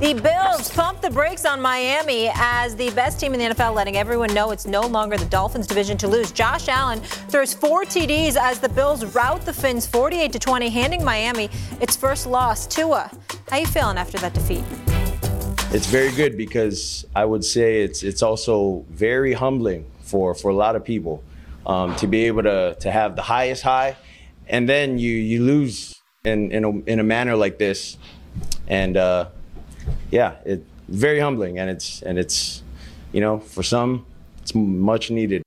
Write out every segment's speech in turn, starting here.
The Bills pump the brakes on Miami as the best team in the NFL, letting everyone know it's no longer the Dolphins' division to lose. Josh Allen throws four TDs as the Bills rout the Fins 48 to 20, handing Miami its first loss. Tua, how you feeling after that defeat? It's very good because I would say it's it's also very humbling for for a lot of people um, to be able to to have the highest high, and then you you lose in in a, in a manner like this, and. Uh, yeah, it very humbling, and it's and it's you know for some it's much needed.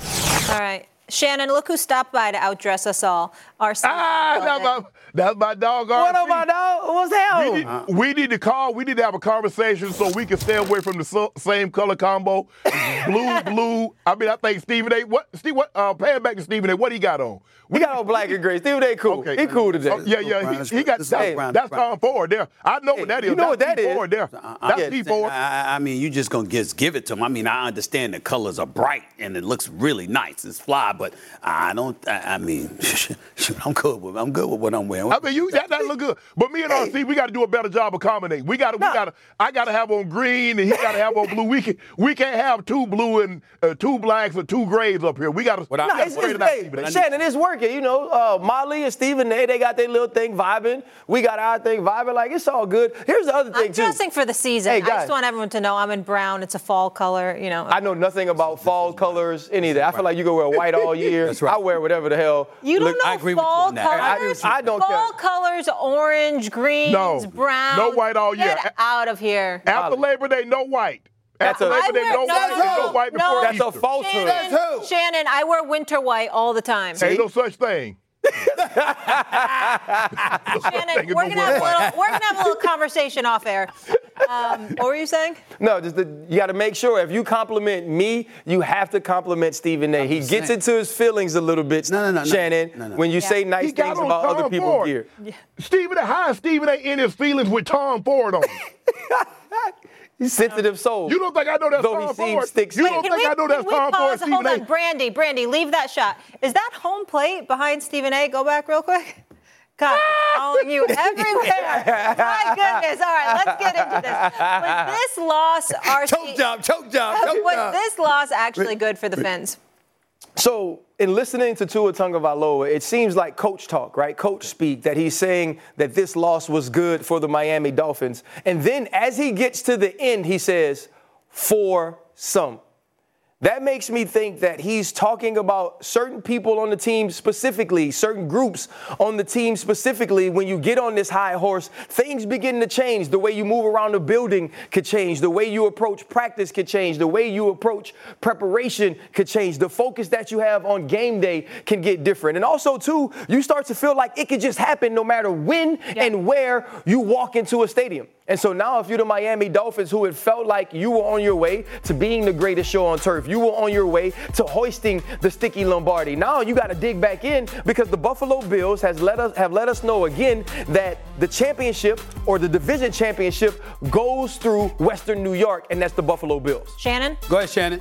All right. Shannon, look who stopped by to outdress us all. Our ah, that's my, that's my dog. What up, my dog? What's hell? We need, uh-huh. we need to call. We need to have a conversation so we can stay away from the so, same color combo. blue, blue. I mean, I think Stephen A. What? Steve? What? Uh, paying back to Stephen A. What he got on? We got on black and gray. Stephen A. Cool. Okay. He cool today. Oh, yeah, yeah. He, he got. That's, hey, that's Tom Ford there. I know hey, what that is. You know that's what that is? Ford there. Uh, uh, that's yeah, T Ford. I, I mean, you just gonna just give it to him. I mean, I understand the colors are bright and it looks really nice. It's fly, but I don't. I, I mean, I'm good with. I'm good with what I'm wearing. I mean, you that, that look good. But me and RC, we got to do a better job of accommodating. We got to. We got to. I got to have on green, and he got to have on blue. We can. We can't have two blue and uh, two blacks or two grays up here. We got to. No, it's, it's, hey, Shannon, it's working. You know, uh, Molly and Stephen A. They got their little thing vibing. We got our thing vibing. Like it's all good. Here's the other thing I'm too. dressing for the season. Hey, guys, I just want everyone to know I'm in brown. It's a fall color. You know. I know nothing about fall colors any of that. I feel like you go wear white all year. That's right. I wear whatever the hell. You don't Look, know I agree fall with you colors. I, I, don't fall care. colors: orange, green, no, brown. No white all year. Get out of here. After Labor Day, no white. That's a, Labor Day, no, no, white, no, no white no, That's Easter. a falsehood. Shannon, Shannon, I wear winter white all the time. Ain't no such thing. Shannon, we're gonna, have a little, we're gonna have a little conversation off air. Um, what were you saying? No, just the, you got to make sure if you compliment me, you have to compliment Stephen A. He gets into his feelings a little bit, no, no, no, Shannon, no, no. when you yeah. say nice things about Tom other people's gear. Yeah. Stephen A. How is Stephen A. in his feelings with Tom Ford on? He's sensitive soul. You don't think I know that's Though Tom Ford? Sticks you don't think we, I know that's Tom pause? Ford? Hold on, Brandy, Brandy, leave that shot. Is that home plate behind Stephen A? Go back real quick. God, ah! following you everywhere. My goodness. All right, let's get into this. Was this loss, RC, choke job, choke job, choke was job. this loss actually good for the Fins? So, in listening to Tua Tagovailoa, it seems like coach talk, right? Coach speak that he's saying that this loss was good for the Miami Dolphins. And then as he gets to the end, he says, for some. That makes me think that he's talking about certain people on the team specifically, certain groups on the team specifically. When you get on this high horse, things begin to change. The way you move around the building could change. The way you approach practice could change. The way you approach preparation could change. The focus that you have on game day can get different. And also, too, you start to feel like it could just happen no matter when yeah. and where you walk into a stadium. And so now, if you're the Miami Dolphins, who had felt like you were on your way to being the greatest show on turf, you were on your way to hoisting the sticky Lombardi. Now you got to dig back in because the Buffalo Bills has let us have let us know again that the championship or the division championship goes through Western New York, and that's the Buffalo Bills. Shannon, go ahead, Shannon.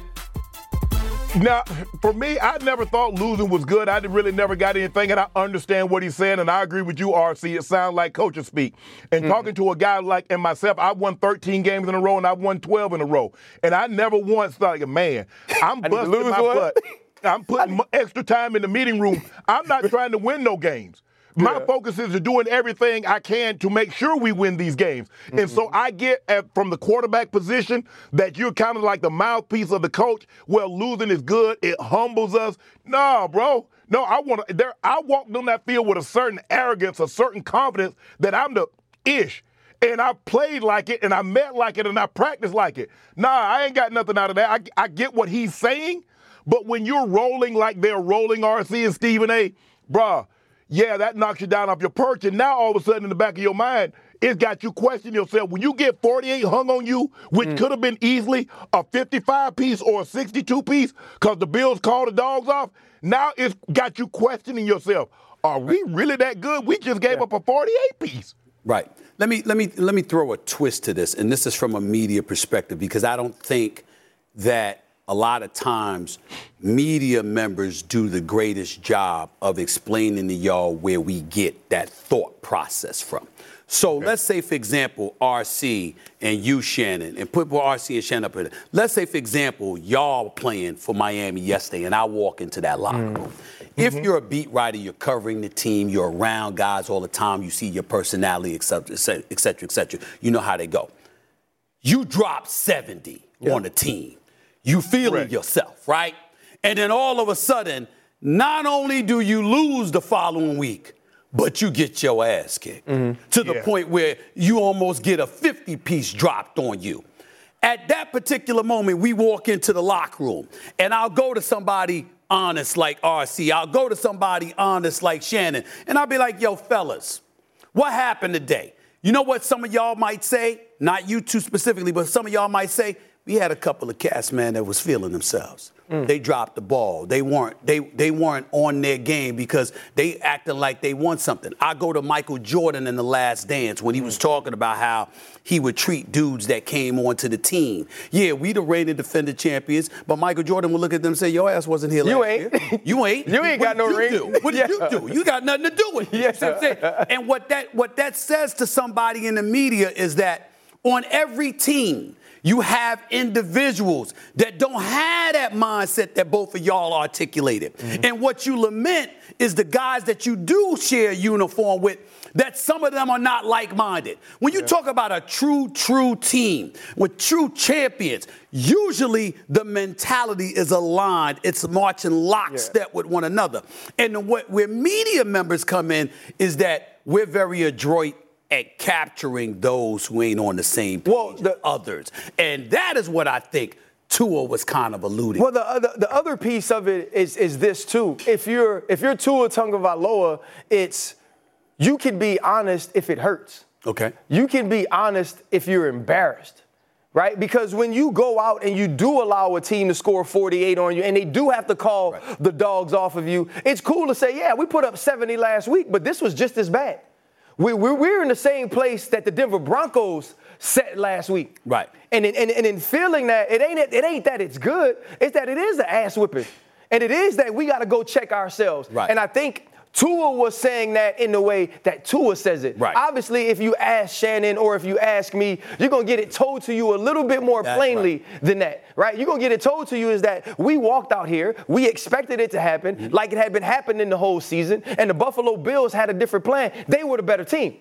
Now, for me, I never thought losing was good. I really never got anything, and I understand what he's saying, and I agree with you, RC. It sounds like coaches speak. And mm-hmm. talking to a guy like and myself, I won 13 games in a row, and I won 12 in a row, and I never once thought, like, man, I'm busting my one. butt. I'm putting extra time in the meeting room. I'm not trying to win no games. My yeah. focus is to doing everything I can to make sure we win these games. Mm-hmm. And so mm-hmm. I get at, from the quarterback position that you're kind of like the mouthpiece of the coach. Well, losing is good. It humbles us. Nah, bro. No, I want to. There, I walked on that field with a certain arrogance, a certain confidence that I'm the ish. And I played like it, and I met like it, and I practiced like it. Nah, I ain't got nothing out of that. I, I get what he's saying, but when you're rolling like they're rolling RC and Stephen A, bruh, yeah, that knocks you down off your perch. And now all of a sudden in the back of your mind, it's got you questioning yourself. When you get 48 hung on you, which Mm. could have been easily a 55 piece or a 62 piece, because the Bills called the dogs off, now it's got you questioning yourself. Are we really that good? We just gave up a 48 piece. Right. Let me let me let me throw a twist to this, and this is from a media perspective because I don't think that a lot of times media members do the greatest job of explaining to y'all where we get that thought process from. So let's say, for example, RC and you, Shannon, and put RC and Shannon up here. Let's say, for example, y'all playing for Miami yesterday, and I walk into that locker mm. room. Mm-hmm. If you're a beat writer, you're covering the team, you're around guys all the time, you see your personality, et cetera, et cetera, et cetera. You know how they go. You drop 70 on the team. You feeling Correct. yourself, right? And then all of a sudden, not only do you lose the following week, but you get your ass kicked mm-hmm. to the Yeah. point where you almost get a 50 piece dropped on you. At that particular moment, we walk into the locker room, and I'll go to somebody honest like RC. I'll go to somebody honest like Shannon, and I'll be like, yo, fellas, what happened today? You know what some of y'all might say? Not you two specifically, but some of y'all might say, we had a couple of cats, man, that was feeling themselves. Mm. They dropped the ball. They weren't they they weren't on their game because they acted like they won something. I go to Michael Jordan in the last dance when he was mm. talking about how he would treat dudes that came onto the team. Yeah, we the reigning defending champions, but Michael Jordan would look at them and say, Your ass wasn't here You last ain't. year. You ain't. You ain't got no you ring. do? What did Yeah. you do? You got nothing to do with it. What And what that what that says to somebody in the media is that on every team, you have individuals that don't have that mindset that both of y'all articulated. Mm-hmm. And what you lament is the guys that you do share uniform with, that some of them are not like minded. When you talk about a true, true team with true champions, usually the mentality is aligned, it's marching lockstep with one another. And what, where media members come in is that we're very adroit at capturing those who ain't on the same page Well, the- others. And that is what I think Tua was kind of alluding Well, the other the other piece of it is is this too. If you're if you're Tua Tagovailoa, it's you can be honest if it hurts. Okay. You can be honest if you're embarrassed. Right? Because when you go out and you do allow a team to score 48 on you and they do have to call the dogs off of you, it's cool to say, yeah, we put up 70 last week, but this was just as bad. We, we're, we're in the same place that the Denver Broncos set last week. Right. And in, and, and in feeling that it ain't it ain't that it's good, it's that it is an ass whipping. And it is that we got to go check ourselves. Right. And I think Tua was saying that in the way that Tua says it. Right. Obviously, if you ask Shannon or if you ask me, you're gonna get it told to you a little bit more That's plainly right. than that, right? You're gonna get it told to you is that we walked out here, we expected it to happen, Mm-hmm. like it had been happening the whole season, and the Buffalo Bills had a different plan. They were the better team.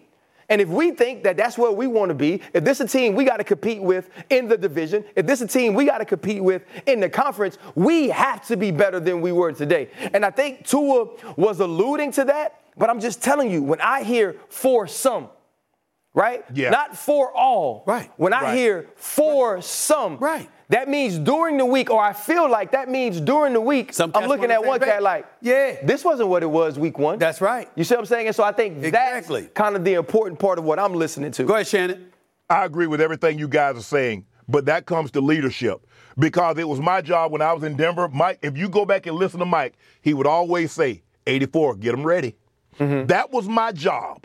And if we think that that's where we want to be, if this is a team we got to compete with in the division, if this is a team we got to compete with in the conference, we have to be better than we were today. And I think Tua was alluding to that, but I'm just telling you, when I hear for some, right? Yeah. Not for all. Right. When I Right. hear for some, Right. That means during the week, or I feel like that means during the week. Some I'm looking at one "Babe, cat like, yeah. this wasn't what it was week one. That's right. You see what I'm saying? And so I think Exactly. that's kind of the important part of what I'm listening to. Go ahead, Shannon. I agree with everything you guys are saying, but that comes to leadership. Because it was my job when I was in Denver. Mike, if you go back and listen to Mike, he would always say, 84, get them ready. Mm-hmm. That was my job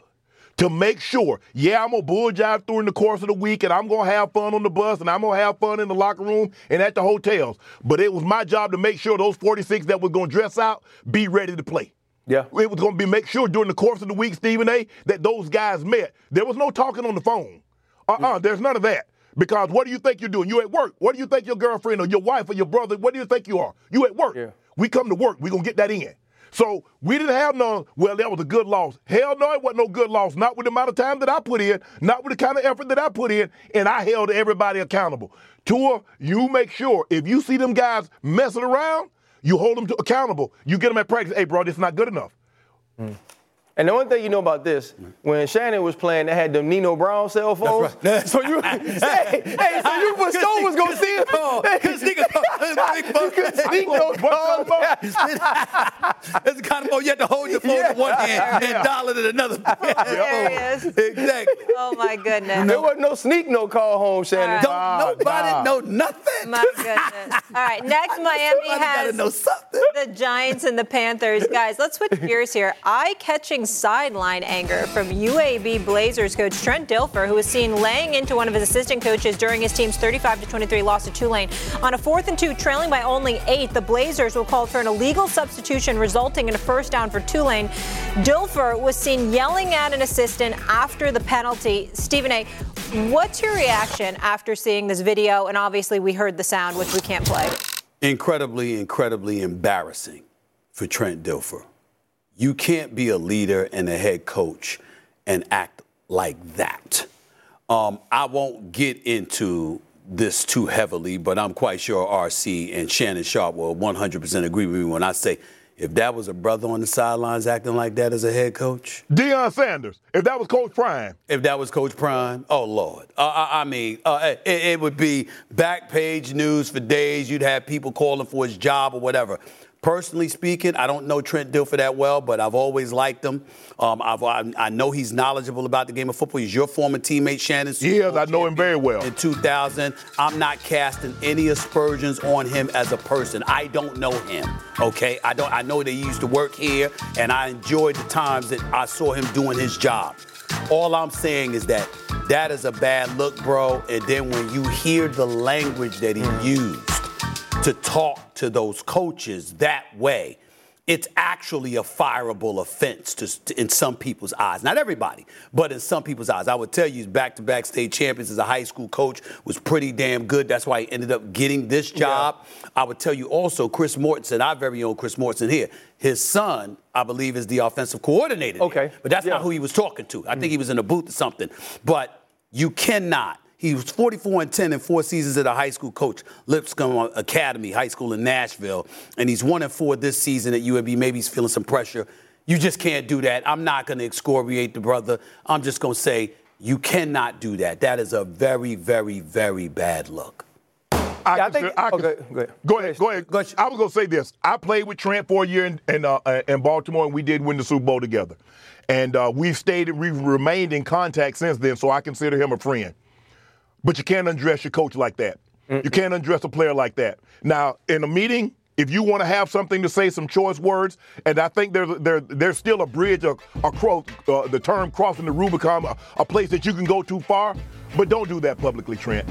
to make sure, yeah, I'm gonna bull jive during the course of the week and I'm gonna have fun on the bus and I'm gonna have fun in the locker room and at the hotels. But it was my job to make sure those 46 that were gonna dress out be ready to play. Yeah. It was going to be make sure during the course of the week, Stephen A, that those guys met. There was no talking on the phone. Uh-uh, there's none of that. Because what do you think you're doing? You at work. What do you think your girlfriend or your wife or your brother, what do you think you are? You at work. Yeah. We come to work. we going to get that in. So we didn't have none, well, that was a good loss. Hell no, it wasn't no good loss. Not with the amount of time that I put in, not with the kind of effort that I put in, and I held everybody accountable. Tua, you make sure if you see them guys messing around, you hold them to accountable. You get them at practice. Hey, bro, this is not good enough. Mm. And the only thing you know about this, when Shannon was playing, they had the Nino Brown cell phones. right. So you, hey, hey, so you for sure was gonna see it. Cause nigga, big buck. Sneak no calls. That's the kind of phone you have to hold your phone Yeah. in one hand and dial it in another. There he is. Exactly. Oh my goodness. There wasn't no sneak no call home, Shannon. Don't Ah, nobody nah. know nothing. My goodness. All right, next Miami has know something. the Giants and the Panthers. Guys, let's switch gears here. Eye-catching sideline anger from UAB Blazers coach Trent Dilfer, who was seen laying into one of his assistant coaches during his team's 35 23 loss to Tulane. On a fourth and two, trailing by only eight, the Blazers will call for an illegal substitution, resulting in a first down for Tulane. Dilfer was seen yelling at an assistant after the penalty. Stephen A. What's your reaction after seeing this video? And obviously, we heard the sound, which we can't play. Incredibly, incredibly embarrassing for Trent Dilfer. You can't be a leader and a head coach and act like that. Um, I won't get into this too heavily, but I'm quite sure RC and Shannon Sharpe will 100% agree with me when I say if that was a brother on the sidelines acting like that as a head coach, Deion Sanders, if that was Coach Prime, if that was Coach Prime, oh Lord, uh, I, I mean, uh, it, it would be back page news for days. You'd have people calling for his job or whatever. Personally speaking, I don't know Trent Dilfer that well, but I've always liked him. Um, I've, I, I know he's knowledgeable about the game of football. He's your former teammate, Shannon. Super Yes, I know him very well. In 2000, I'm not casting any aspersions on him as a person. I don't know him. Okay, I don't. I know that he used to work here, and I enjoyed the times that I saw him doing his job. All I'm saying is that that is a bad look, bro. And then when you hear the language that he used to talk to those coaches that way, it's actually a fireable offense to, to- in some people's eyes. Not everybody, but in some people's eyes. I would tell you, he's back-to-back state champions as a high school coach, was pretty damn good. That's why he ended up getting this job. I would tell you also, Chris Mortensen, our very own Chris Mortensen here, his son, I believe, is the offensive coordinator. there. Okay. But that's Yeah. not who he was talking to. I think he was in a booth or something. But you cannot. He was 44 and 10 in four seasons as a high school coach, Lipscomb Academy High School in Nashville, and he's one and four this season at UAB. Maybe he's feeling some pressure. You just can't do that. I'm not going to excoriate the brother. I'm just going to say you cannot do that. That is a very, very, very bad look. I, Yeah, I think- I okay, go ahead. Go ahead. Go ahead. Go ahead. I was gonna say this. I played with Trent for a year in in, uh, uh, in Baltimore, and we did win the Super Bowl together. And uh, we've stayed, we've remained in contact since then. So I consider him a friend. But you can't undress your coach like that. You can't undress a player like that. Now, in a meeting, if you want to have something to say, some choice words, and I think there's there, there's still a bridge ac- across uh, the term crossing the Rubicon, a, a place that you can go too far, but don't do that publicly, Trent.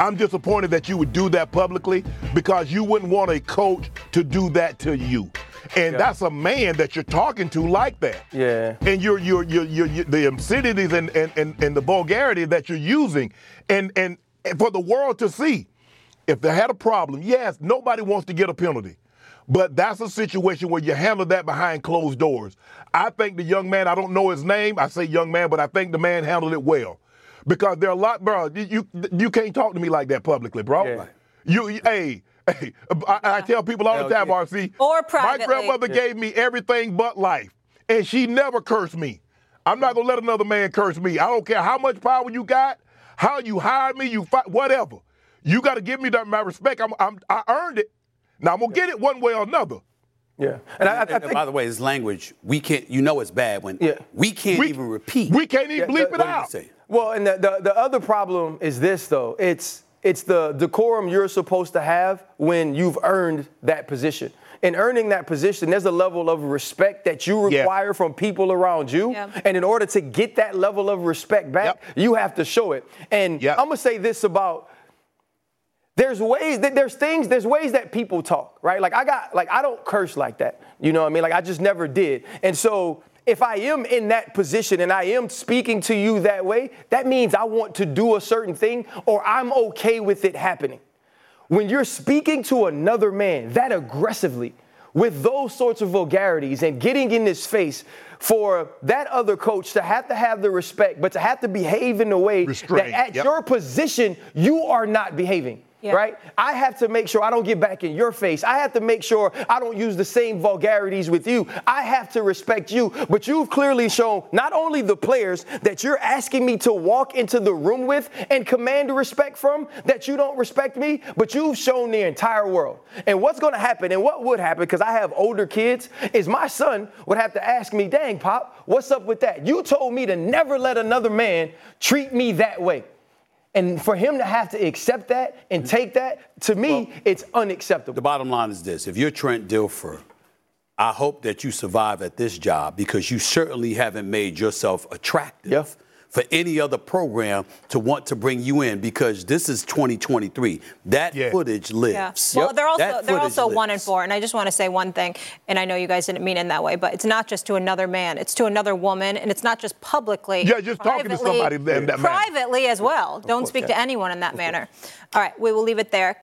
I'm disappointed that you would do that publicly because you wouldn't want a coach to do that to you. And that's a man that you're talking to like that. Yeah. And you're, you're, you're, you're, you the obscenities and, and, and, and the vulgarity that you're using, and, and for the world to see. If they had a problem, yes, nobody wants to get a penalty. But that's a situation where you handle that behind closed doors. I think the young man, I don't know his name, I say young man, but I think the man handled it well. Because there are a lot, bro, you, you, you can't talk to me like that publicly, bro. Yeah. You, you- hey, hey, I, I tell people all the time, yeah. RC. Or My privately. grandmother gave me everything but life, and she never cursed me. I'm not gonna let another man curse me. I don't care how much power you got, how you hired me, you fight, whatever. You got to give me that my respect. I'm, I'm, I earned it. Now I'm gonna get it one way or another. Yeah. And I, I, I And, and think by the way, his language, we can't. You know, it's bad when Yeah. we can't We- even repeat. We can't even Yeah, bleep the- it What did he out. say? Well, and the, the, the other problem is this, though. It's, it's the decorum you're supposed to have when you've earned that position. In earning that position, there's a level of respect that you Yeah. require from people around you. Yeah. And in order to get that level of respect back, Yep. you have to show it. And Yep. I'm going to say this about there's ways that there's things there's ways that people talk right like i got like i don't curse like that you know what i mean like i just never did and so if i am in that position and i am speaking to you that way that means i want to do a certain thing or i'm okay with it happening when you're speaking to another man that aggressively with those sorts of vulgarities and getting in his face for that other coach to have to have the respect but to have to behave in a way Restraint, that at yep. your position you are not behaving yeah. right? I have to make sure I don't get back in your face. I have to make sure I don't use the same vulgarities with you. I have to respect you. But you've clearly shown not only the players that you're asking me to walk into the room with and command respect from that you don't respect me, but you've shown the entire world. And what's going to happen and what would happen, because I have older kids, is my son would have to ask me, dang, Pop, what's up with that? You told me to never let another man treat me that way. And for him to have to accept that and mm-hmm. take that, to me, well, it's unacceptable. The bottom line is this if you're Trent Dilfer, I hope that you survive at this job because you certainly haven't made yourself attractive. Yep for any other program to want to bring you in because this is 2023. That yeah. footage lives. Yeah. Well, they're also they're also lives. one and four, and I just want to say one thing, and I know you guys didn't mean it in that way, but it's not just to another man; it's to another woman, and it's not just publicly. Yeah, just talking to somebody then that privately as well. Don't course, speak yeah. to anyone in that manner. All right, we will leave it there.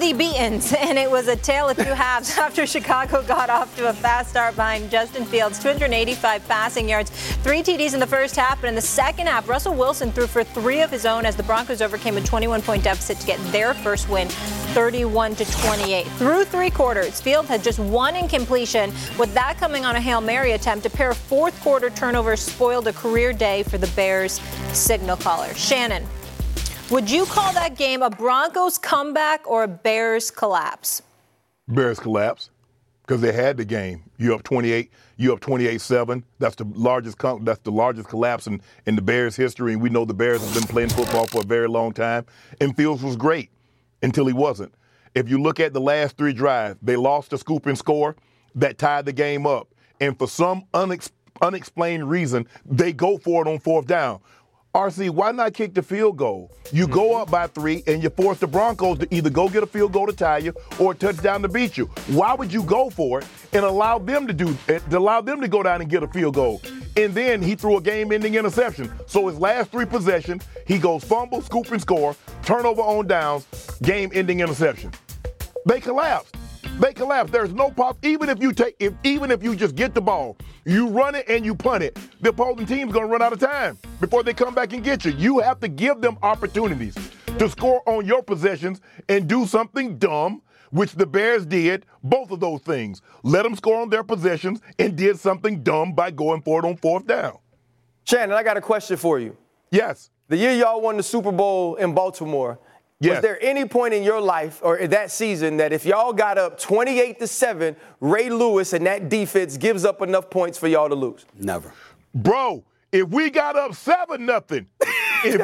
The beatens, and it was a tale of two halves after Chicago got off to a fast start behind Justin Fields, 285 passing yards, three TDs in the first half, but in the second half, Russell Wilson threw for three of his own as the Broncos overcame a 21-point deficit to get their first win 31 to 28. Through three quarters, Fields had just one incompletion, with that coming on a Hail Mary attempt. A pair of fourth quarter turnovers spoiled a career day for the Bears signal caller. Shannon, would you call that game a Broncos comeback or a Bears collapse? Bears collapse because they had the game. You up 28, you up 28-7. That's the largest that's the largest collapse in, in the Bears history and we know the Bears have been playing football for a very long time and Fields was great until he wasn't. If you look at the last three drives, they lost a scoop and score that tied the game up. And for some unex- unexplained reason, they go for it on fourth down. RC, why not kick the field goal? You go mm-hmm. up by three and you force the Broncos to either go get a field goal to tie you or a touchdown to beat you. Why would you go for it and allow them to do to allow them to go down and get a field goal? And then he threw a game-ending interception. So his last three possessions, he goes fumble, scoop, and score, turnover on downs, game-ending interception. They collapsed. They collapse. There's no pop. Even if you take, if even if you just get the ball, you run it and you punt it, the opposing team's gonna run out of time before they come back and get you. You have to give them opportunities to score on your possessions and do something dumb, which the Bears did. Both of those things. Let them score on their possessions and did something dumb by going for it on fourth down. Shannon, I got a question for you. Yes. The year y'all won the Super Bowl in Baltimore, Yes. Was there any point in your life or that season that if y'all got up 28 to 7, Ray Lewis and that defense gives up enough points for y'all to lose? Never. Bro, if we got up 7 nothing, if,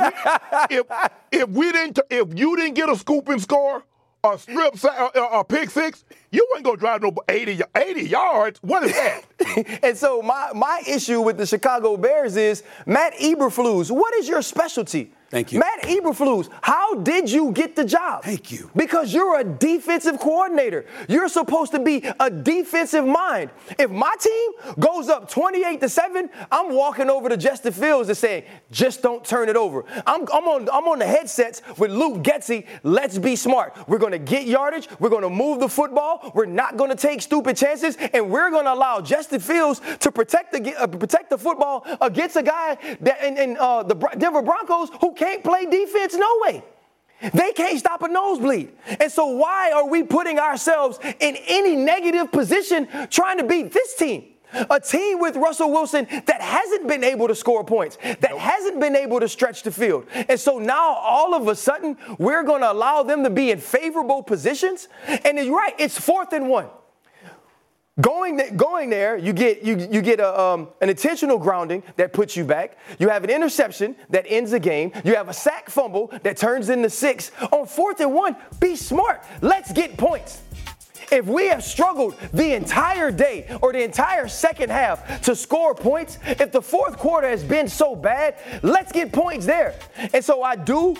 we, if, if we didn't if you didn't get a scoop and score, a strip a, a pick six, you ain't gonna drive no 80, 80 yards. What is that? and so my, my issue with the Chicago Bears is Matt Eberflus, what is your specialty? Thank you. Matt Eberflus, how did you get the job? Thank you. Because you're a defensive coordinator. You're supposed to be a defensive mind. If my team goes up 28 to 7, I'm walking over to Justin Fields and saying, just don't turn it over. I'm, I'm, on, I'm on the headsets with Luke Getsy. Let's be smart. We're going to get yardage. We're going to move the football. We're not going to take stupid chances. And we're going to allow Justin Fields to protect the, uh, protect the football against a guy that, in, in uh, the Denver Broncos who can't play defense no way. They can't stop a nosebleed. And so, why are we putting ourselves in any negative position trying to beat this team? A team with Russell Wilson that hasn't been able to score points, that hasn't been able to stretch the field. And so now all of a sudden, we're going to allow them to be in favorable positions. And you're right, it's fourth and one. Going, going there, you get, you, you get a, um, an intentional grounding that puts you back. You have an interception that ends the game. You have a sack fumble that turns into six. On fourth and one, be smart. Let's get points. If we have struggled the entire day or the entire second half to score points, if the fourth quarter has been so bad, let's get points there. And so I do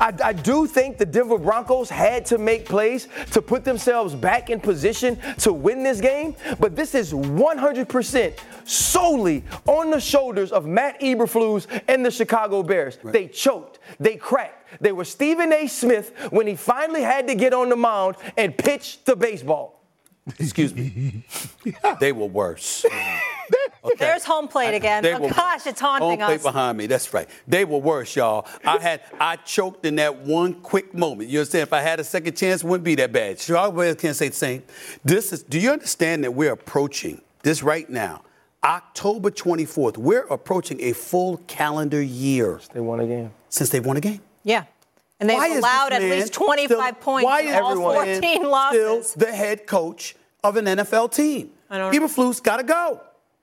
I, I, do think the Denver Broncos had to make plays to put themselves back in position to win this game, but this is 100% solely on the shoulders of Matt Eberflus and the Chicago Bears. Right. They choked, they cracked. They were Stephen A. Smith when he finally had to get on the mound and pitch the baseball. Excuse me. they were worse. Okay. There's home plate again. They oh, gosh, it's haunting home us. plate behind me. That's right. They were worse, y'all. I had I choked in that one quick moment. You understand? If I had a second chance, it wouldn't be that bad. Chicago can't say the same. This is. Do you understand that we're approaching this right now? October 24th. We're approaching a full calendar year. Since they won a game. Since they won a game. Yeah. And they've why allowed at least 25 still, points why is all 14 losses. Still the head coach of an NFL team. I don't Eberflus got to go.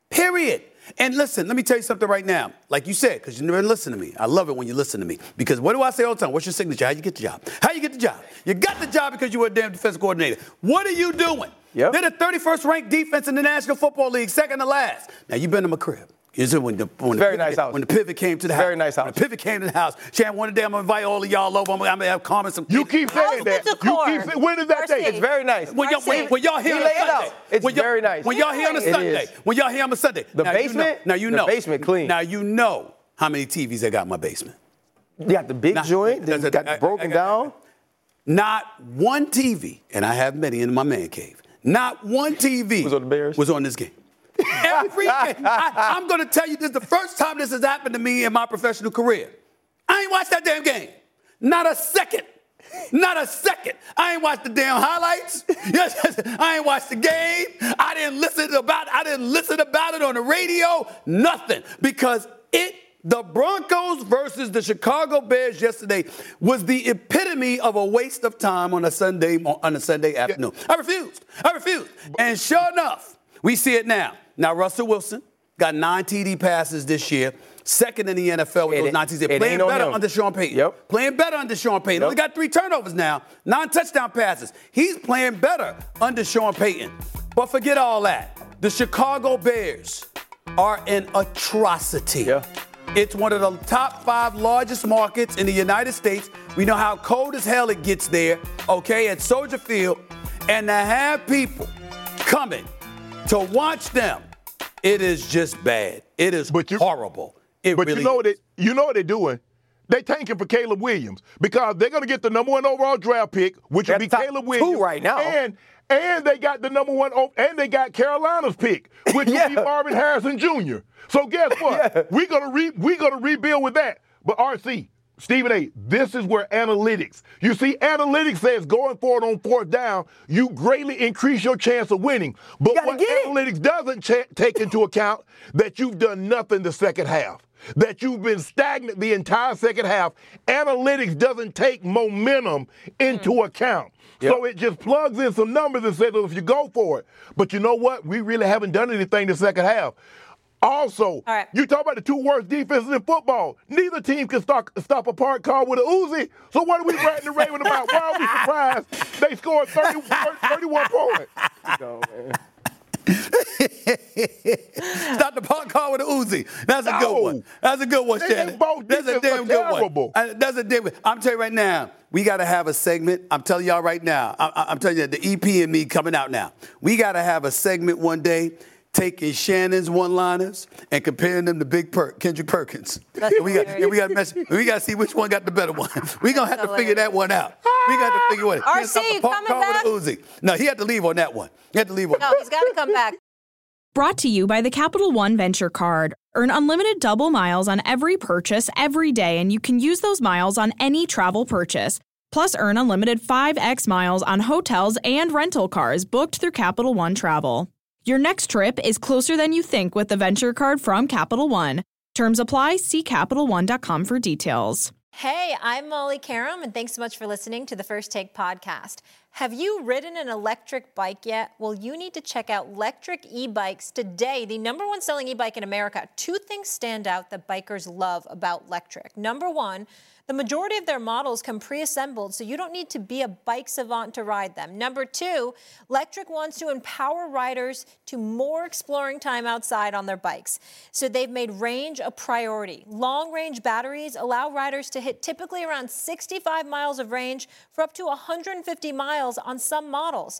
Period. And listen, let me tell you something right now. Like you said, because you never listen to me. I love it when you listen to me. Because what do I say all the time? What's your signature? How you get the job? How you get the job? You got the job because you were a damn defense coordinator. What are you doing? Yep. They're the 31st ranked defense in the National Football League, second to last. Now you've been in my crib. Is it when the when very the, nice house. When the pivot came to the house. Very nice house. When the pivot came to the house. Shan, one day I'm gonna invite all of y'all over. I'm gonna, I'm gonna have comments. Some you keep saying that. You keep saying, when is that day? It's very nice. When y'all, when, when y'all here on a Sunday. It's when very nice. When y'all here on a Sunday. When y'all here on a Sunday. The now basement. You know, now you know. The basement clean. Now you know how many TVs I got in my basement. You got the big now, joint. Then got I, broken I, I, down. Not one TV, and I have many in my man cave. Not one TV was on the Bears. Was on this game. Every game. I, am going to tell you this: the first time this has happened to me in my professional career. I ain't watched that damn game. Not a second. Not a second. I ain't watched the damn highlights. Yes, I ain't watched the game. I didn't listen about. I didn't listen about it on the radio. Nothing because it. The Broncos versus the Chicago Bears yesterday was the epitome of a waste of time on a Sunday on a Sunday afternoon. I refused. I refused. And sure enough, we see it now. Now, Russell Wilson got nine TD passes this year, second in the NFL with it, those nine TDs. Playing better under Sean Payton. Yep. Playing better under Sean Payton. Yep. Only got three turnovers now, nine touchdown passes. He's playing better under Sean Payton. But forget all that. The Chicago Bears are an atrocity. Yeah. It's one of the top five largest markets in the United States. We know how cold as hell it gets there, okay, at Soldier Field. And to have people coming to watch them, it is just bad. It is but you, horrible. It but really you know is. what they, you know what they're doing? They tanking for Caleb Williams because they're going to get the number one overall draft pick, which will be Caleb Williams. Two right now. And and they got the number one, and they got Carolina's pick, which yeah. will be Marvin Harrison Jr. So guess what? yeah. We're gonna re, we're gonna rebuild with that. But RC, Stephen A., this is where analytics. You see, analytics says going forward on fourth down, you greatly increase your chance of winning. But what analytics it. doesn't ch- take into account that you've done nothing the second half. That you've been stagnant the entire second half. Analytics doesn't take momentum into mm. account. Yep. So it just plugs in some numbers and says, well, if you go for it. But you know what? We really haven't done anything the second half. Also, right. you talk about the two worst defenses in football. Neither team can stop, stop a park car with a Uzi. So what are we ranting and raving about? Why are we surprised they scored 30, 31 points? Stop the park car with a Uzi. That's a good one. That's a good one, They Shannon. both That's a damn good terrible. one. Uh, That's a damn. one. I'm telling you right now, we got to have a segment. I'm telling y'all right now. I, I'm telling you, the EP and me coming out now. We got to have a segment one day. Taking Shannon's one-liners and comparing them to Big per- Kendrick Perkins. That's And we got and we got to mess- we got to see which one got the better one. We gonna have to figure that one out. We got to figure it. out. Can't stop RC, the park coming car back? Uzi. No, he had to leave on that one. He had to leave on. No, he's got to come back. Brought to you by the Capital One Venture Card. Earn unlimited double miles on every purchase every day, and you can use those miles on any travel purchase. Plus, earn unlimited 5x miles on hotels and rental cars booked through Capital One Travel. Your next trip is closer than you think with the Venture Card from Capital One. Terms apply. See CapitalOne.com for details. Hey, I'm Molly Qerim, and thanks so much for listening to the First Take podcast. Have you ridden an electric bike yet? Well, you need to check out Electric E Bikes today, the number one selling e bike in America. Two things stand out that bikers love about Lectric. Number one, the majority of their models come pre assembled, so you don't need to be a bike savant to ride them. Number two, Lectric wants to empower riders to more exploring time outside on their bikes. So they've made range a priority. Long range batteries allow riders to hit typically around 65 miles of range for up to 150 miles on some models.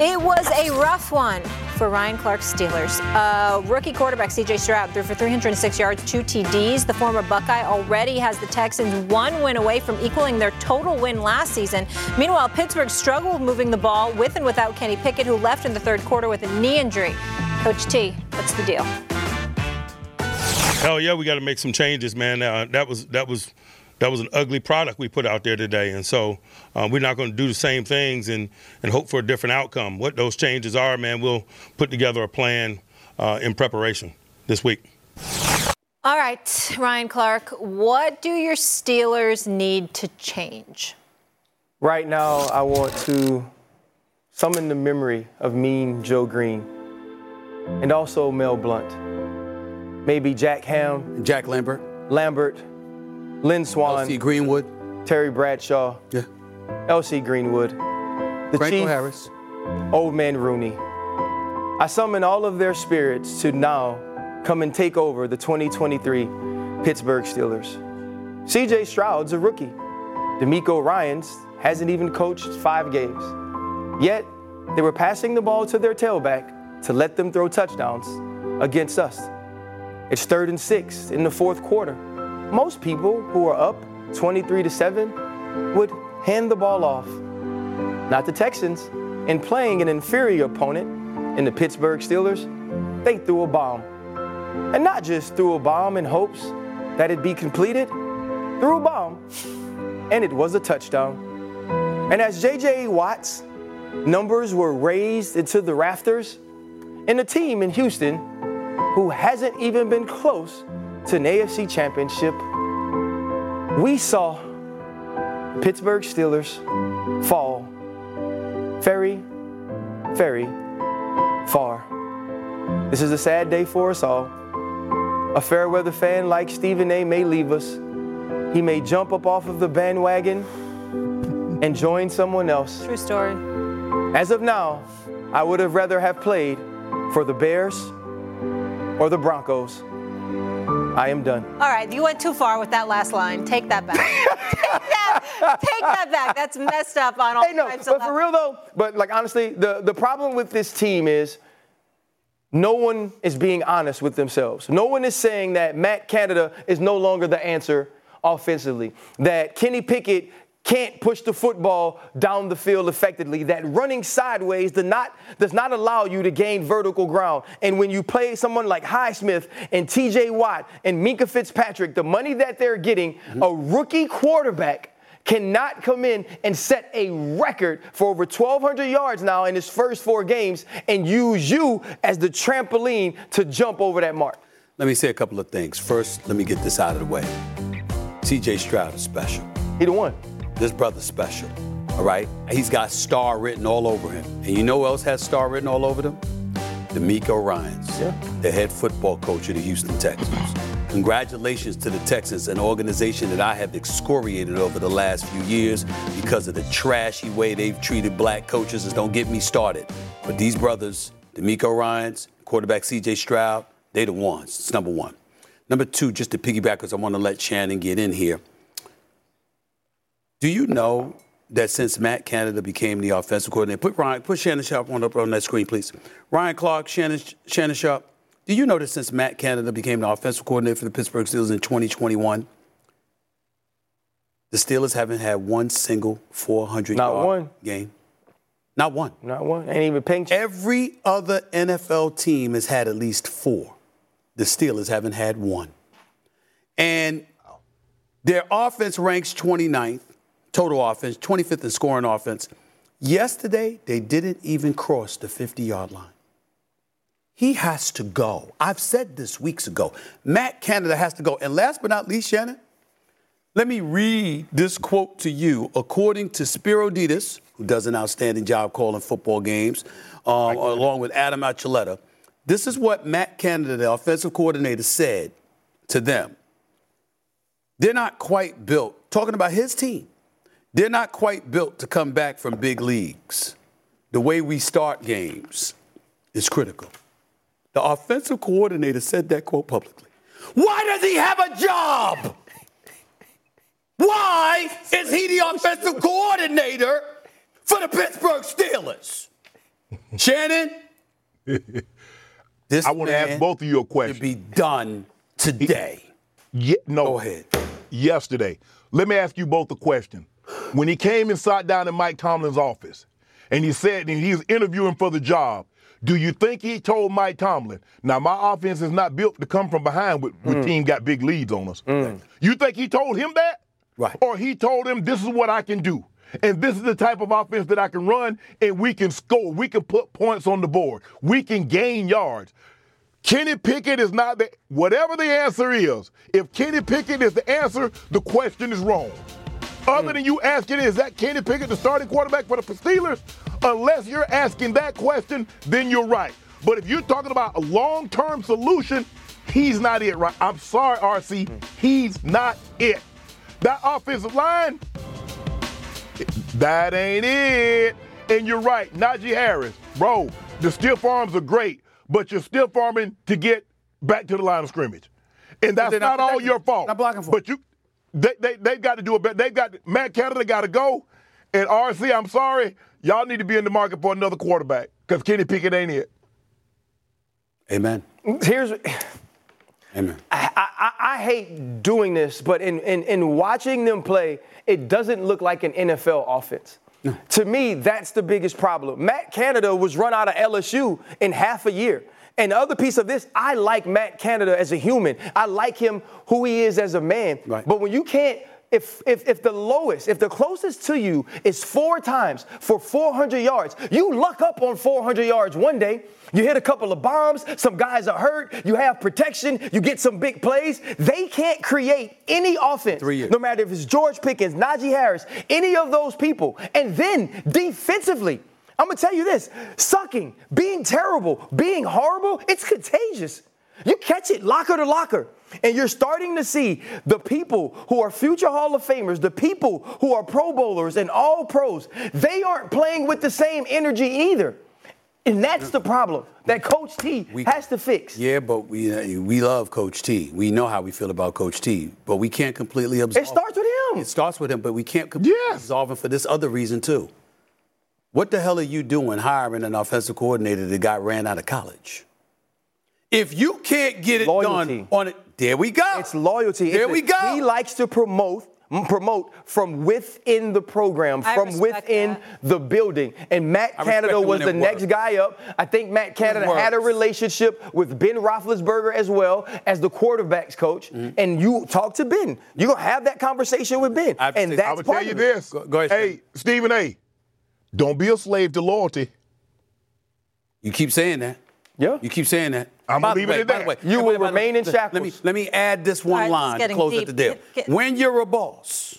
It was a rough one for Ryan Clark's Steelers. Uh, rookie quarterback CJ Stroud threw for 306 yards, two TDs. The former Buckeye already has the Texans one win away from equaling their total win last season. Meanwhile, Pittsburgh struggled moving the ball with and without Kenny Pickett, who left in the third quarter with a knee injury. Coach T, what's the deal? Hell yeah, we got to make some changes, man. Uh, that was that was that was an ugly product we put out there today, and so uh, we're not going to do the same things and and hope for a different outcome. What those changes are, man, we'll put together a plan uh, in preparation this week. All right, Ryan Clark, what do your Steelers need to change? Right now, I want to summon the memory of mean Joe Greene and also Mel Blount. Maybe Jack Ham, Jack Lambert, Lambert, Lynn Swann, L.C. Greenwood, Terry Bradshaw, yeah, L.C. Greenwood, the Franco Chief, Harris. Old Man Rooney. I summon all of their spirits to now come and take over the 2023 Pittsburgh Steelers. CJ Stroud's a rookie. DeMeco Ryans hasn't even coached five games. Yet, they were passing the ball to their tailback to let them throw touchdowns against us. It's third and six in the fourth quarter. Most people who are up 23 to 7 would hand the ball off. Not the Texans. In playing an inferior opponent in the Pittsburgh Steelers, they threw a bomb. And not just threw a bomb in hopes that it be completed, threw a bomb, and it was a touchdown. And as JJ Watt's numbers were raised into the rafters, and a team in Houston who hasn't even been close to an AFC championship, we saw Pittsburgh Steelers fall very, very far. This is a sad day for us all. A fair weather fan like Stephen A may leave us. He may jump up off of the bandwagon and join someone else. True story. As of now, I would have rather have played for the Bears or the Broncos. I am done. All right, you went too far with that last line. Take that back. take, that, take that back. That's messed up on all Hey, no, types but of for real though, but like honestly, the, the problem with this team is no one is being honest with themselves. No one is saying that Matt Canada is no longer the answer offensively, that Kenny Pickett can't push the football down the field effectively, that running sideways does not, does not allow you to gain vertical ground. And when you play someone like Highsmith and TJ Watt and Minkah Fitzpatrick, the money that they're getting, a rookie quarterback cannot come in and set a record for over 1,200 yards now in his first four games and use you as the trampoline to jump over that mark. Let me say a couple of things. First, let me get this out of the way. CJ Stroud is special. He the one. This brother's special. All right? He's got star written all over him. And you know who else has star written all over them? DeMeco Ryans, yeah. the head football coach of the Houston Texans. Congratulations to the Texans, an organization that I have excoriated over the last few years because of the trashy way they've treated black coaches. And don't get me started. But these brothers, DeMeco Ryans, quarterback CJ Stroud, they the ones. It's number one. Number two, just to piggyback, because I want to let Shannon get in here. Do you know that since Matt Canada became the offensive coordinator, put Ryan, put Shannon Sharpe on up on that screen, please. Ryan Clark, Shannon, Shannon Sharpe. Do you know that since Matt Canada became the offensive coordinator for the Pittsburgh Steelers in 2021, the Steelers haven't had one single 400 Not yard one. game? Not one. Not one. Ain't even pink. Every other NFL team has had at least four. The Steelers haven't had one. And their offense ranks 29th total offense, 25th in scoring offense. Yesterday, they didn't even cross the 50 yard line. He has to go. I've said this weeks ago. Matt Canada has to go. And last but not least, Shannon, let me read this quote to you. According to Spero Dedes, who does an outstanding job calling football games, um, along with Adam Archuleta, this is what Matt Canada, the offensive coordinator, said to them. They're not quite built, talking about his team, they're not quite built to come back from big leagues. The way we start games is critical. The offensive coordinator said that quote publicly. Why does he have a job? Why is he the offensive coordinator for the Pittsburgh Steelers? Shannon, this I want to ask both of you a question. To be done today. Yeah, no. Go ahead. Yesterday. Let me ask you both a question when he came and sat down in Mike Tomlin's office and he said and he was interviewing for the job, do you think he told Mike Tomlin, now my offense is not built to come from behind with, with mm. team got big leads on us? Mm. You think he told him that? Right. Or he told him this is what I can do. And this is the type of offense that I can run, and we can score. We can put points on the board. We can gain yards. Kenny Pickett is not the whatever the answer is. If Kenny Pickett is the answer, the question is wrong. Other hmm. than you asking, is that Kenny Pickett the starting quarterback for the Steelers? Unless you're asking that question, then you're right. But if you're talking about a long term solution, he's not it, right? I'm sorry, RC. Hmm. He's not it. That offensive line, that ain't it. And you're right, Najee Harris, bro, the stiff arms are great, but you're stiff arming to get back to the line of scrimmage. And that's not, not all your fault. Not blocking for but you they, they, they've got to do a better. They've got Matt Canada got to go. And RC, I'm sorry, y'all need to be in the market for another quarterback because Kenny Pickett ain't it. Amen. Here's. Amen. I, I, I, hate doing this, but in, in, in watching them play, it doesn't look like an NFL offense. No. To me, that's the biggest problem. Matt Canada was run out of LSU in half a year. And the other piece of this, I like Matt Canada as a human. I like him who he is as a man. Right. But when you can't if, if, if the lowest, if the closest to you is four times for 400 yards, you luck up on 400 yards one day. You hit a couple of bombs, some guys are hurt, you have protection, you get some big plays. They can't create any offense, no matter if it's George Pickens, Najee Harris, any of those people. And then defensively, I'm gonna tell you this sucking, being terrible, being horrible, it's contagious. You catch it locker to locker. And you're starting to see the people who are future Hall of Famers, the people who are Pro Bowlers and all pros, they aren't playing with the same energy either. And that's the problem that Coach T we, has to fix. Yeah, but we uh, we love Coach T. We know how we feel about Coach T, but we can't completely absolve. It starts with him. It starts with him, but we can't completely yes. absolve him for this other reason too. What the hell are you doing hiring an offensive coordinator that got ran out of college? If you can't get it loyalty. done on it, there we go. It's loyalty. There it's we a, go. He likes to promote promote from within the program, I from within that. the building. And Matt I Canada was the next works. guy up. I think Matt Canada had a relationship with Ben Roethlisberger as well as the quarterbacks coach. Mm-hmm. And you talk to Ben. You're going to have that conversation with Ben. I've and t- that's I would part tell you of this. Go, go ahead, hey, Stephen A., don't be a slave to loyalty. You keep saying that. Yeah. You keep saying that. I'm By gonna the leave it way, at by that. the way, You will way, remain in let- shackles. Let me let me add this one All right, it's line to close deep. up the deal. Get- get- when you're a boss,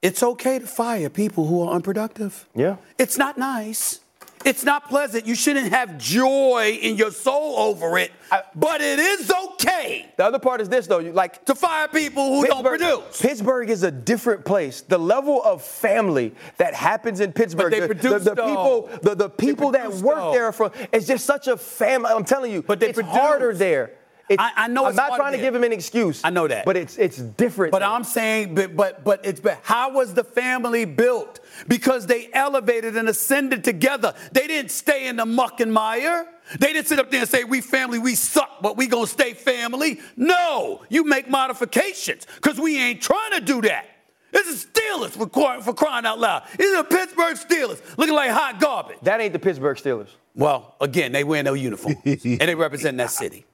it's okay to fire people who are unproductive. Yeah. It's not nice. It's not pleasant. You shouldn't have joy in your soul over it, I- but it is okay The other part is this though, you like to fire people who don't produce. Pittsburgh is a different place. The level of family that happens in Pittsburgh, they the, produce, the, the people, the, the people that work though. there from, it's just such a family. I'm telling you, But they it's produce. harder there. It's, I- I know I'm it's not trying to give him an excuse. I know that. but it's it's different. But there. I'm saying, but but but it's but how was the family built? Because they elevated and ascended together. They didn't stay in the muck and mire. They didn't sit up there and say, we family, we suck, but we gonna stay family. No, you make modifications, because we ain't trying to do that. This is Steelers for, cry- for crying out loud. These are Pittsburgh Steelers looking like hot garbage. that ain't the Pittsburgh Steelers. Well, again, they wear no uniform and they represent that city.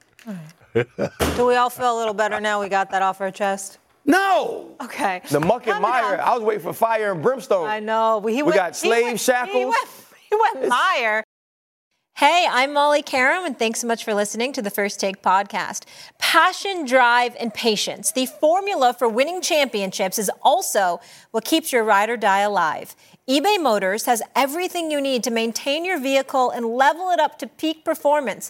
Do we all feel a little better now we got that off our chest? No. Okay. The muck and Coming mire. I was waiting for fire and brimstone. I know. He We went, got he slave went- He shackles. went, he went higher. Hey, I'm Molly Qerim, and thanks so much for listening to the First Take podcast. Passion, drive, and patience. The formula for winning championships is also what keeps your ride or die alive. eBay Motors has everything you need to maintain your vehicle and level it up to peak performance.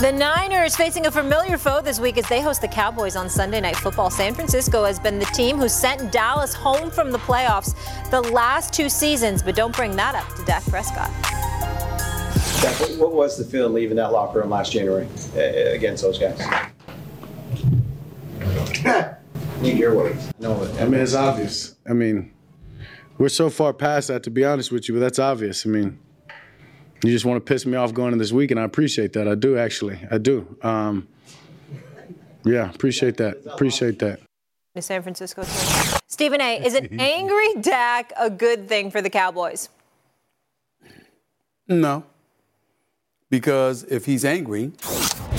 The Niners facing a familiar foe this week as they host the Cowboys on Sunday Night Football. San Francisco has been the team who sent Dallas home from the playoffs the last two seasons, but don't bring that up to Dak Prescott. Dak, what- what was the feeling leaving that locker room last January uh, against those guys? Need your words. No, I mean, it's obvious. I mean, we're so far past that, to be honest with you, but that's obvious. I mean, you just want to piss me off going into this week, and I appreciate that. I do, actually. I do. Um, yeah, appreciate that. Appreciate that. The San Francisco. Stephen A., is an angry Dak a good thing for the Cowboys? No. Because if he's angry,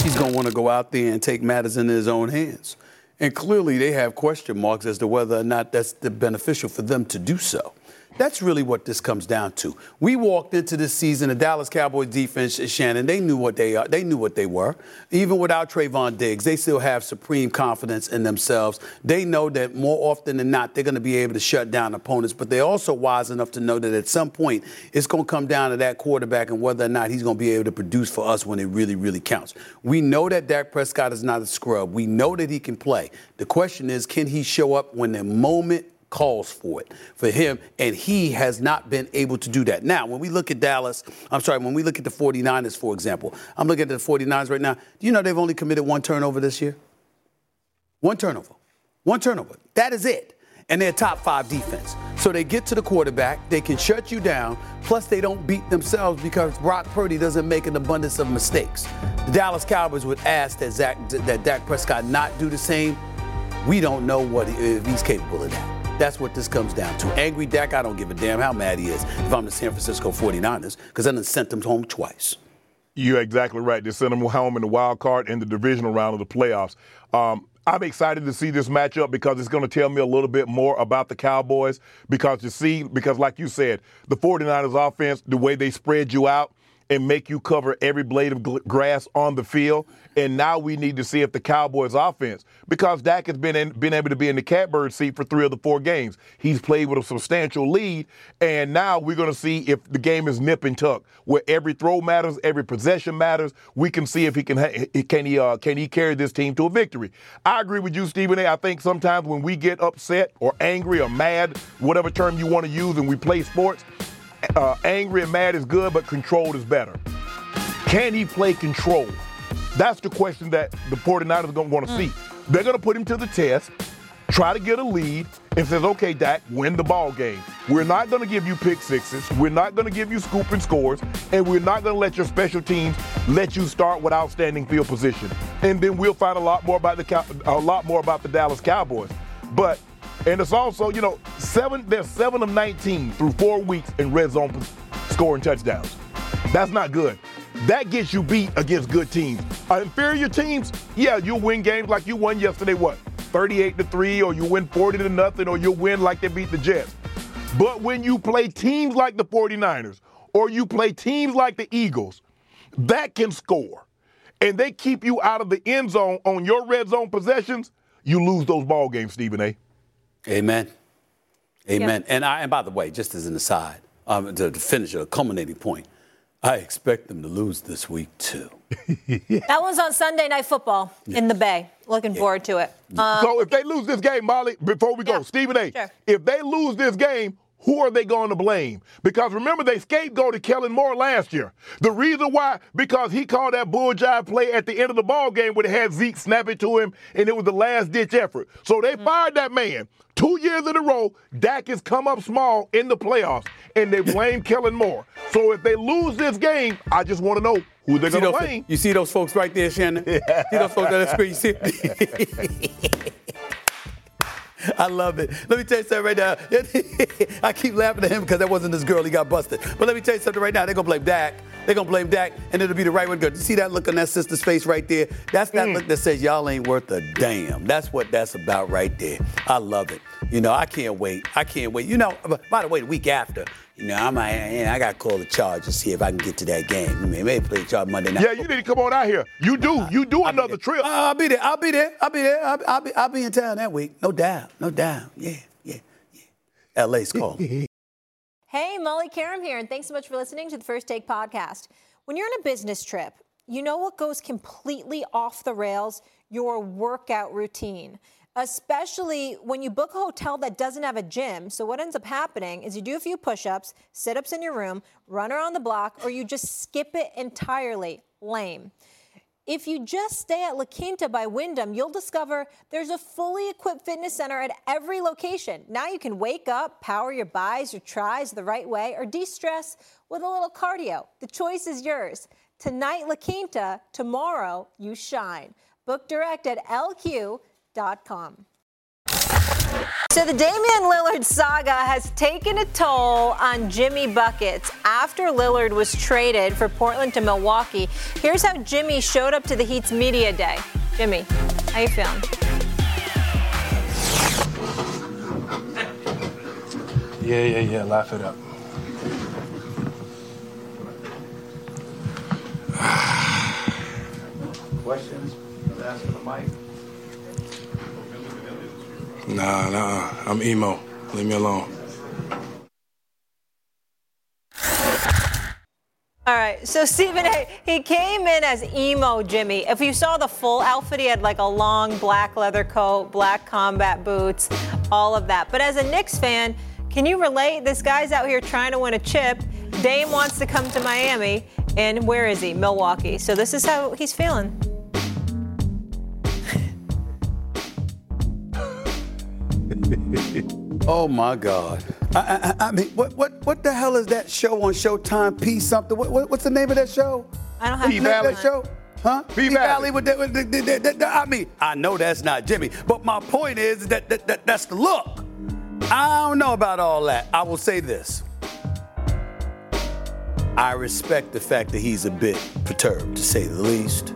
he's going to want to go out there and take matters into his own hands. And clearly, they have question marks as to whether or not that's the beneficial for them to do so. That's really what this comes down to. We walked into this season, the Dallas Cowboys defense, Shannon, they knew what they are. They knew what they were. Even without Trevon Diggs, they still have supreme confidence in themselves. They know that more often than not, they're going to be able to shut down opponents, but they're also wise enough to know that at some point, it's going to come down to that quarterback and whether or not he's going to be able to produce for us when it really, really counts. We know that Dak Prescott is not a scrub. We know that he can play. The question is, can he show up when the moment calls for it for him, and he has not been able to do that. Now, when we look at Dallas, I'm sorry, when we look at the 49ers, for example, I'm looking at the 49ers right now. Do you know they've only committed one turnover this year? One turnover. One turnover. That is it. And they're top five defense. So they get to the quarterback, they can shut you down, plus they don't beat themselves because Brock Purdy doesn't make an abundance of mistakes. The Dallas Cowboys would ask that Zach, that Dak Prescott not do the same. We don't know what if he's capable of that. That's what this comes down to. Angry Dak, I don't give a damn how mad he is if I'm the San Francisco 49ers, because I done sent him home twice. You're exactly right. They sent them home in the wild card and the divisional round of the playoffs. Um, I'm excited to see this matchup because it's going to tell me a little bit more about the Cowboys. Because you see, because like you said, the 49ers offense, the way they spread you out and make you cover every blade of grass on the field. And now we need to see if the Cowboys offense, because Dak has been in, been able to be in the catbird seat for three of the four games. He's played with a substantial lead, and now we're going to see if the game is nip and tuck, where every throw matters, every possession matters. We can see if he can can he uh, can he carry this team to a victory. I agree with you, Stephen A. I think sometimes when we get upset or angry or mad, whatever term you want to use, and we play sports, uh, angry and mad is good, but controlled is better. Can he play control? That's the question that the 49ers are going to want to mm. see. They're going to put him to the test. try to get a lead, and says, okay, Dak, win the ball game. We're not going to give you pick sixes. We're not going to give you scooping scores, and we're not going to let your special teams let you start with outstanding field position. And then we'll find a lot more about the a lot more about the Dallas Cowboys. But and it's also, you know, seven. They're seven of 19 through four weeks in red zone scoring touchdowns. That's not good. That gets you beat against good teams. Uh, inferior teams, yeah, you'll win games like you won yesterday. What, 38 to three, or you win 40 to nothing, or you'll win like they beat the Jets. But when you play teams like the 49ers, or you play teams like the Eagles, that can score, and they keep you out of the end zone on your red zone possessions, you lose those ball games, Stephen A. Amen. Amen. And I, and by the way, just as an aside, um, to, to finish a culminating point, I expect them to lose this week too. that one's on Sunday Night Football yes. in the Bay. Looking yeah. forward to it. Um, so if they lose this game, Molly, before we go, yeah. Stephen A. Sure. If they lose this game, who are they going to blame? Because remember, they scapegoated Kellen Moore last year. The reason why, because he called that bull jive play at the end of the ball game when it had Zeke snap it to him, and it was the last ditch effort. So they mm-hmm. fired that man. Two years in a row, Dak has come up small in the playoffs, and they blame Kellen Moore. So if they lose this game, I just want to know who they're going to blame. You see those folks right there, Shannon? Yeah. See those folks on that screen? You see? I love it. Let me tell you something right now. I keep laughing at him because that wasn't this girl. He got busted. But let me tell you something right now. They're going to blame Dak. They're going to blame Dak, and it'll be the right one. Good. You see that look on that sister's face right there? That's that mm. look that says, y'all ain't worth a damn. That's what that's about right there. I love it. You know, I can't wait. I can't wait. You know, by the way, the week after, you know, I'm like, I got to call the charge to see if I can get to that game. Maybe play charge Monday night. Yeah, you need to come on out here. You do. You do I'll another trip. Uh, I'll be there. I'll be there. I'll be there. I'll, I'll, be. I'll be in town that week. No doubt. No doubt. Yeah. Yeah. Yeah. LA's calling. hey, Molly Qerim here, and thanks so much for listening to the First Take podcast. When you're on a business trip, you know what goes completely off the rails? Your workout routine especially when you book a hotel that doesn't have a gym. So, what ends up happening is you do a few push ups, sit ups in your room, run around the block, or you just skip it entirely. Lame. If you just stay at La Quinta by Wyndham, you'll discover there's a fully equipped fitness center at every location. Now you can wake up, power your buys, your tries the right way, or de stress with a little cardio. The choice is yours. Tonight, La Quinta, tomorrow, you shine. Book direct at LQ.com. So the Damian Lillard saga has taken a toll on Jimmy Buckets after Lillard was traded for Portland to Milwaukee. Here's how Jimmy showed up to the Heat's media day. Jimmy, how you feeling? Yeah, yeah, yeah. Laugh it up. Questions? Ask for the mic. Nah, nah. I'm emo. Leave me alone. All right, so Stephen He came in as emo Jimmy. If you saw the full outfit, he had like a long black leather coat, black combat boots, all of that. But as a Knicks fan, can you relate? This guy's out here trying to win a chip. Dame wants to come to Miami, and where is he? Milwaukee. So this is how he's feeling. oh my God! I, I, I, mean, what what what the hell is that show on Showtime? P something. What, what, what's the name of that show? I don't have P Valley. that show. Huh? P Valley. With, the, with the, the, the, I mean, I know that's not Jimmy, but my point is that, that, that that's the look. I don't know about all that. I will say this. I respect the fact that he's a bit perturbed, to say the least,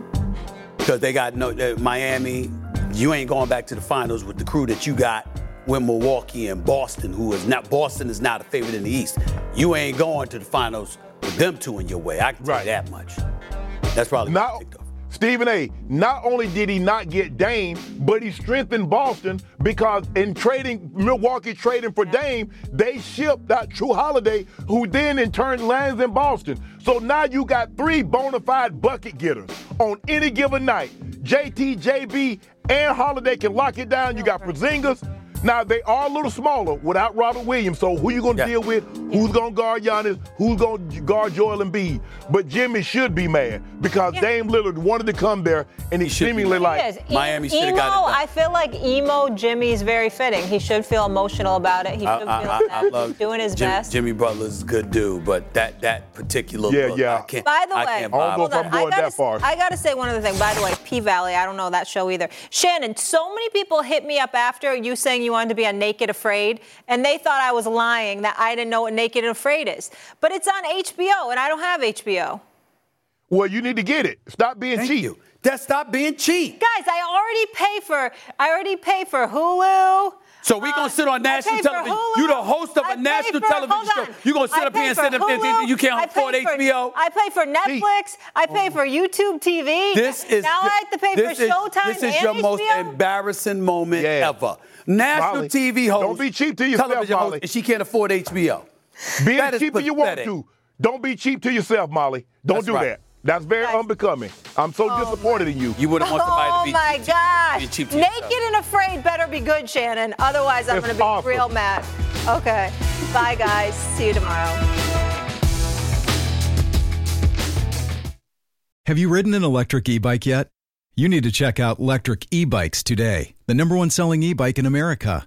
because they got no uh, Miami. You ain't going back to the finals with the crew that you got with Milwaukee and Boston, who is not Boston is not a favorite in the East. You ain't going to the finals with them two in your way. I can tell right. you that much. That's probably not. Stephen A. Not only did he not get Dame, but he strengthened Boston because in trading Milwaukee trading for Dame, they shipped that Jrue Holiday, who then in turn lands in Boston. So now you got three bona fide bucket getters on any given night. JT, JB, and Holiday can lock it down. You got Porzingis, now they are a little smaller without Robert Williams. So who you going to yeah. deal with Who's gonna guard Giannis? Who's gonna guard Joel Embiid? But Jimmy should be mad because Dame Lillard wanted to come there and he, seemingly like Yes, E- emo, I feel like emo Jimmy is very fitting. He should feel emotional about it. He should I, feel I, I, I love He's doing his Jim- best. Jimmy Butler's a good dude, but that that particular Yeah, look, yeah. I can't. By the way, I way, can't vibe hold with on. I gotta, I gotta say one other thing. By the way, P Valley, I don't know that show either. Shannon, so many people hit me up after you saying you wanted to be on Naked Afraid, and they thought I was lying that I didn't know what Naked Afraid is. But it's on HBO, and I don't have HBO. Well, you need to get it. Stop being cheap. You. That stop being cheap. Guys, I already pay for I already pay for Hulu. So we gonna sit on national television. Hulu. You the host of I a pay national for- television show. on. You gonna sit I up here and sit up there and you can't afford HBO? I pay for Netflix. I pay for YouTube TV. This is now I have to pay this for is, Showtime This is your HBO. most embarrassing moment ever. National Molly, TV host. don't be cheap to yourself, television host, Molly. and she can't afford HBO. Be That as cheap as you want to. Don't be cheap to yourself, Molly. Don't That's do right. that. That's very unbecoming. I'm so oh, disappointed in you. You wouldn't want somebody oh to be my gosh. be cheap to Naked yourself. and Afraid better be good, Shannon. Otherwise, I'm going to be awesome. real mad. Okay. Bye, guys. See you tomorrow. Have you ridden an electric e bike yet? You need to check out Lectric E Bikes today, the number one selling e bike in America.